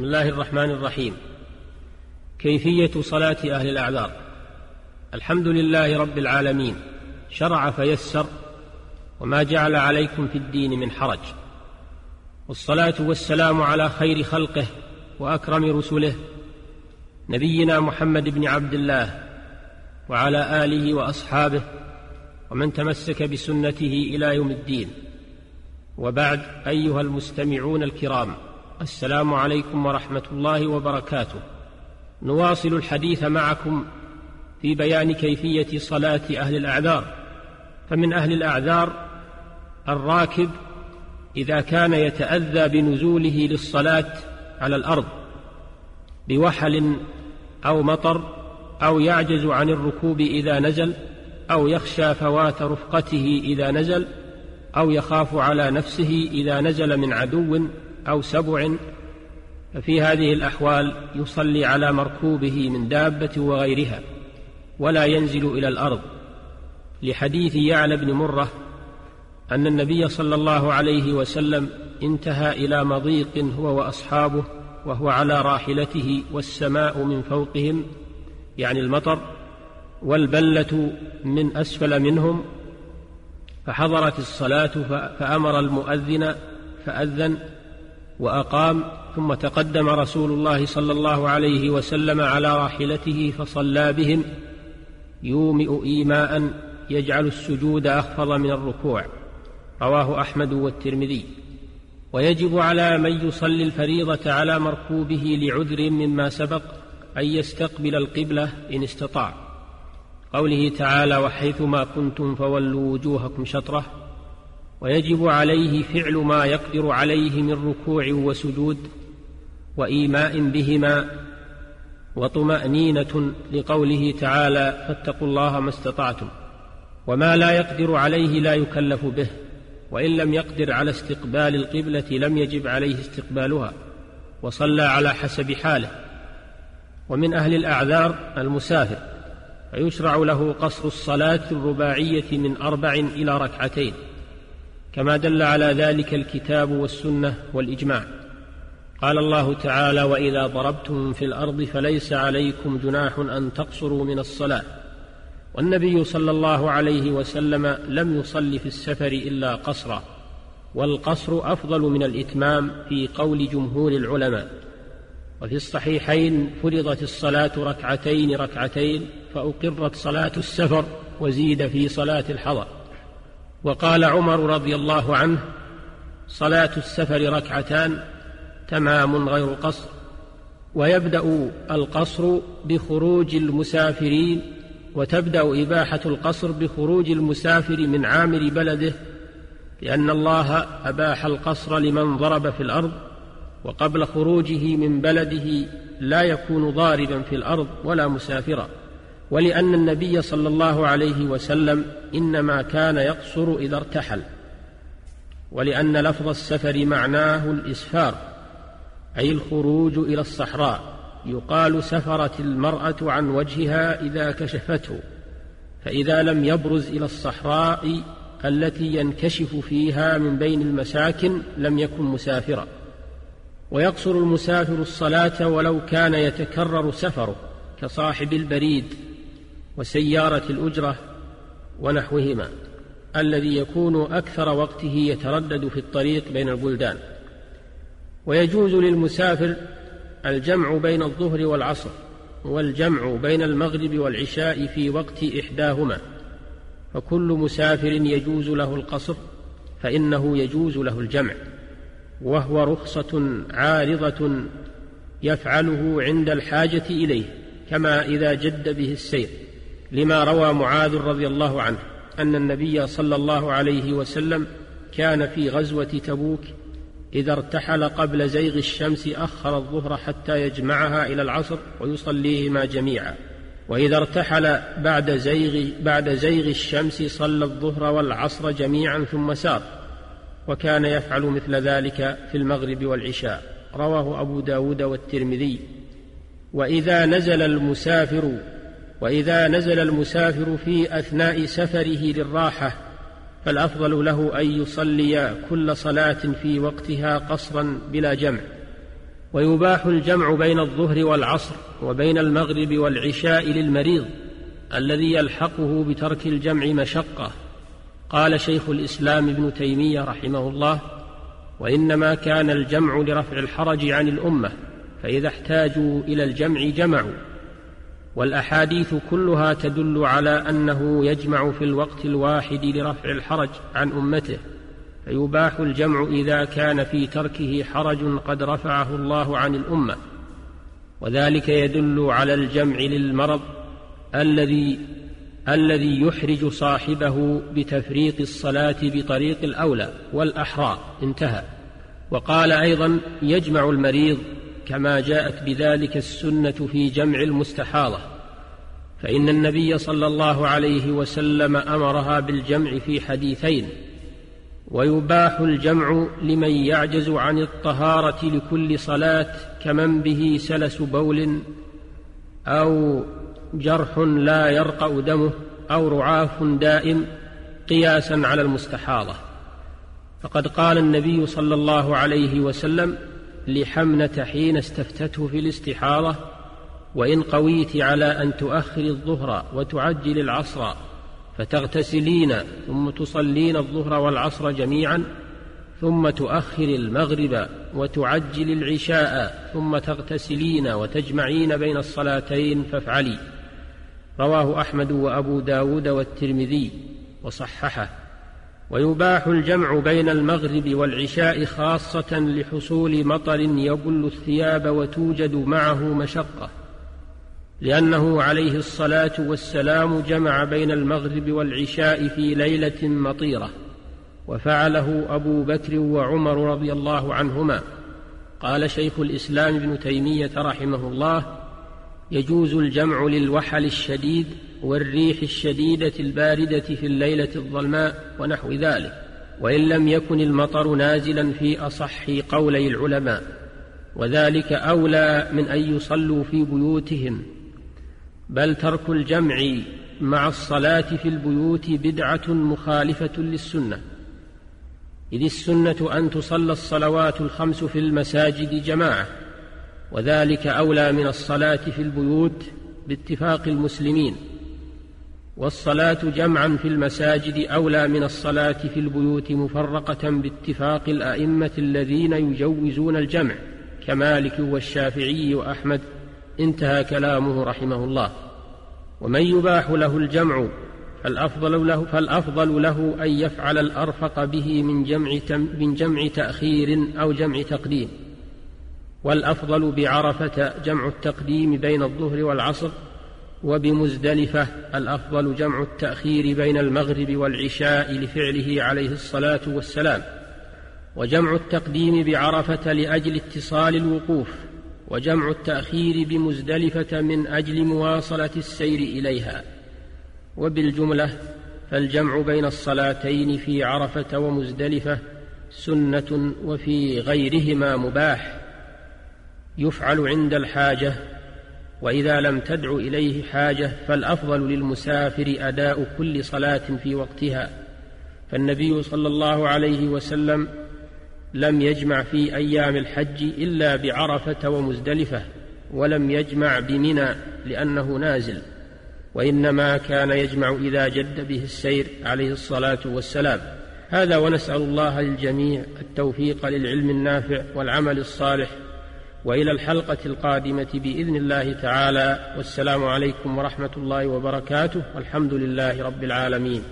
بسم الله الرحمن الرحيم. كيفية صلاة أهل الأعذار؟ الحمد لله رب العالمين. شرع فيسر وما جعل عليكم في الدين من حرج. والصلاة والسلام على خير خلقه وأكرم رسله نبينا محمد بن عبد الله وعلى آله وأصحابه ومن تمسك بسنته إلى يوم الدين. وبعد أيها المستمعون الكرام السلام عليكم ورحمة الله وبركاته. نواصل الحديث معكم في بيان كيفية صلاة أهل الأعذار. فمن أهل الأعذار الراكب إذا كان يتأذى بنزوله للصلاة على الأرض بوحل أو مطر أو يعجز عن الركوب إذا نزل أو يخشى فوات رفقته إذا نزل أو يخاف على نفسه إذا نزل من عدو أو سبع ففي هذه الأحوال يصلي على مركوبه من دابة وغيرها ولا ينزل إلى الأرض. لحديث يعلى بن مرة أن النبي صلى الله عليه وسلم انتهى إلى مضيق هو وأصحابه وهو على راحلته والسماء من فوقهم يعني المطر والبلة من أسفل منهم فحضرت الصلاة فأمر المؤذن فأذن وأقام ثم تقدم رسول الله صلى الله عليه وسلم على راحلته فصلى بهم يومئ إيماء يجعل السجود أخفض من الركوع. رواه أحمد والترمذي. ويجب على من يصلي الفريضة على مركوبه لعذر مما سبق أن يستقبل القبلة إن استطاع. قوله تعالى وحيثما كنتم فولوا وجوهكم شطرة ويجب عليه فعل ما يقدر عليه من ركوع وسجود وإيماء بهما وطمأنينة لقوله تعالى فاتقوا الله ما استطعتم وما لا يقدر عليه لا يكلف به وإن لم يقدر على استقبال القبلة لم يجب عليه استقبالها وصلى على حسب حاله ومن أهل الأعذار المسافر فيشرع له قصر الصلاة الرباعية من أربع إلى ركعتين كما دل على ذلك الكتاب والسنة والإجماع. قال الله تعالى وإذا ضربتم في الأرض فليس عليكم جناح أن تقصروا من الصلاة. والنبي صلى الله عليه وسلم لم يصل في السفر إلا قصرا. والقصر أفضل من الإتمام في قول جمهور العلماء. وفي الصحيحين فرضت الصلاة ركعتين ركعتين فأقرت صلاة السفر وزيد في صلاة الحضر. وقال عمر رضي الله عنه صلاة السفر ركعتان تمام غير قصر ويبدأ القصر بخروج المسافرين وتبدأ إباحة القصر بخروج المسافر من عامر بلده لأن الله أباح القصر لمن ضرب في الأرض وقبل خروجه من بلده لا يكون ضاربا في الأرض ولا مسافرا. ولأن النبي صلى الله عليه وسلم إنما كان يقصر إذا ارتحل ولأن لفظ السفر معناه الإسفار أي الخروج إلى الصحراء يقال سفرت المرأة عن وجهها إذا كشفته فإذا لم يبرز إلى الصحراء التي ينكشف فيها من بين المساكن لم يكن مسافرا. ويقصر المسافر الصلاة ولو كان يتكرر سفره كصاحب البريد. وسيارة الأجرة ونحوهما الذي يكون أكثر وقته يتردد في الطريق بين البلدان. ويجوز للمسافر الجمع بين الظهر والعصر والجمع بين المغرب والعشاء في وقت إحداهما. فكل مسافر يجوز له القصر فإنه يجوز له الجمع. وهو رخصة عارضة يفعله عند الحاجة إليه كما إذا جد به السير. لما روى معاذ رضي الله عنه أن النبي صلى الله عليه وسلم كان في غزوة تبوك إذا ارتحل قبل زيغ الشمس أخر الظهر حتى يجمعها إلى العصر ويصليهما جميعا. وإذا ارتحل بعد زيغ بعد زيغ الشمس صلى الظهر والعصر جميعا ثم سار وكان يفعل مثل ذلك في المغرب والعشاء. رواه أبو داود والترمذي. وإذا نزل المسافر وإذا نزل المسافر في أثناء سفره للراحة فالأفضل له أن يصلي كل صلاة في وقتها قصرا بلا جمع. ويباح الجمع بين الظهر والعصر وبين المغرب والعشاء للمريض الذي يلحقه بترك الجمع مشقة. قال شيخ الإسلام ابن تيمية رحمه الله وإنما كان الجمع لرفع الحرج عن الأمة فإذا احتاجوا إلى الجمع جمعوا. والأحاديث كلها تدل على أنه يجمع في الوقت الواحد لرفع الحرج عن أمته فيباح الجمع إذا كان في تركه حرج قد رفعه الله عن الأمة. وذلك يدل على الجمع للمرض الذي الذي يحرج صاحبه بتفريط الصلاة بطريق الأولى والأحرى. انتهى. وقال أيضا يجمع المريض كما جاءت بذلك السنة في جمع المستحاضة فإن النبي صلى الله عليه وسلم أمرها بالجمع في حديثين ويباح الجمع لمن يعجز عن الطهارة لكل صلاة كمن به سلس بول أو جرح لا يرقأ دمه أو رعاف دائم قياسا على المستحاضة. فقد قال النبي صلى الله عليه وسلم لحمنة حين استفتته في الاستحاضة وإن قويت على أن تؤخر الظهر وتعجل العصر فتغتسلين ثم تصلين الظهر والعصر جميعا ثم تؤخر المغرب وتعجل العشاء ثم تغتسلين وتجمعين بين الصلاتين فافعلي. رواه أحمد وأبو داود والترمذي وصححه. ويباح الجمع بين المغرب والعشاء خاصة لحصول مطر يبل الثياب وتوجد معه مشقة لأنه عليه الصلاة والسلام جمع بين المغرب والعشاء في ليلة مطيرة وفعله أبو بكر وعمر رضي الله عنهما. قال شيخ الإسلام ابن تيمية رحمه الله يجوز الجمع للوحل الشديد والريح الشديدة الباردة في الليلة الظلماء ونحو ذلك. وإن لم يكن المطر نازلا في أصح قولي العلماء. وذلك أولى من أن يصلوا في بيوتهم. بل ترك الجمع مع الصلاة في البيوت بدعة مخالفة للسنة. إذ السنة أن تصلى الصلوات الخمس في المساجد جماعة. وذلك أولى من الصلاة في البيوت باتفاق المسلمين. والصلاة جمعا في المساجد أولى من الصلاة في البيوت مفرقة باتفاق الأئمة الذين يجوزون الجمع كمالك والشافعي وأحمد. انتهى كلامه رحمه الله. ومن يباح له الجمع فالأفضل له, فالأفضل له أن يفعل الأرفق به من جمع, من جمع تأخير أو جمع تقديم. والأفضل بعرفة جمع التقديم بين الظهر والعصر وبمزدلفة الأفضل جمع التأخير بين المغرب والعشاء لفعله عليه الصلاة والسلام وجمع التقديم بعرفة لأجل اتصال الوقوف وجمع التأخير بمزدلفة من أجل مواصلة السير إليها. وبالجملة فالجمع بين الصلاتين في عرفة ومزدلفة سنة وفي غيرهما مباح. يفعل عند الحاجة وإذا لم تدع إليه حاجة فالأفضل للمسافر أداء كل صلاة في وقتها. فالنبي صلى الله عليه وسلم لم يجمع في أيام الحج إلا بعرفة ومزدلفة ولم يجمع بمنى لأنه نازل وإنما كان يجمع إذا جد به السير عليه الصلاة والسلام. هذا ونسأل الله للجميع التوفيق للعلم النافع والعمل الصالح وإلى الحلقة القادمة بإذن الله تعالى والسلام عليكم ورحمة الله وبركاته والحمد لله رب العالمين.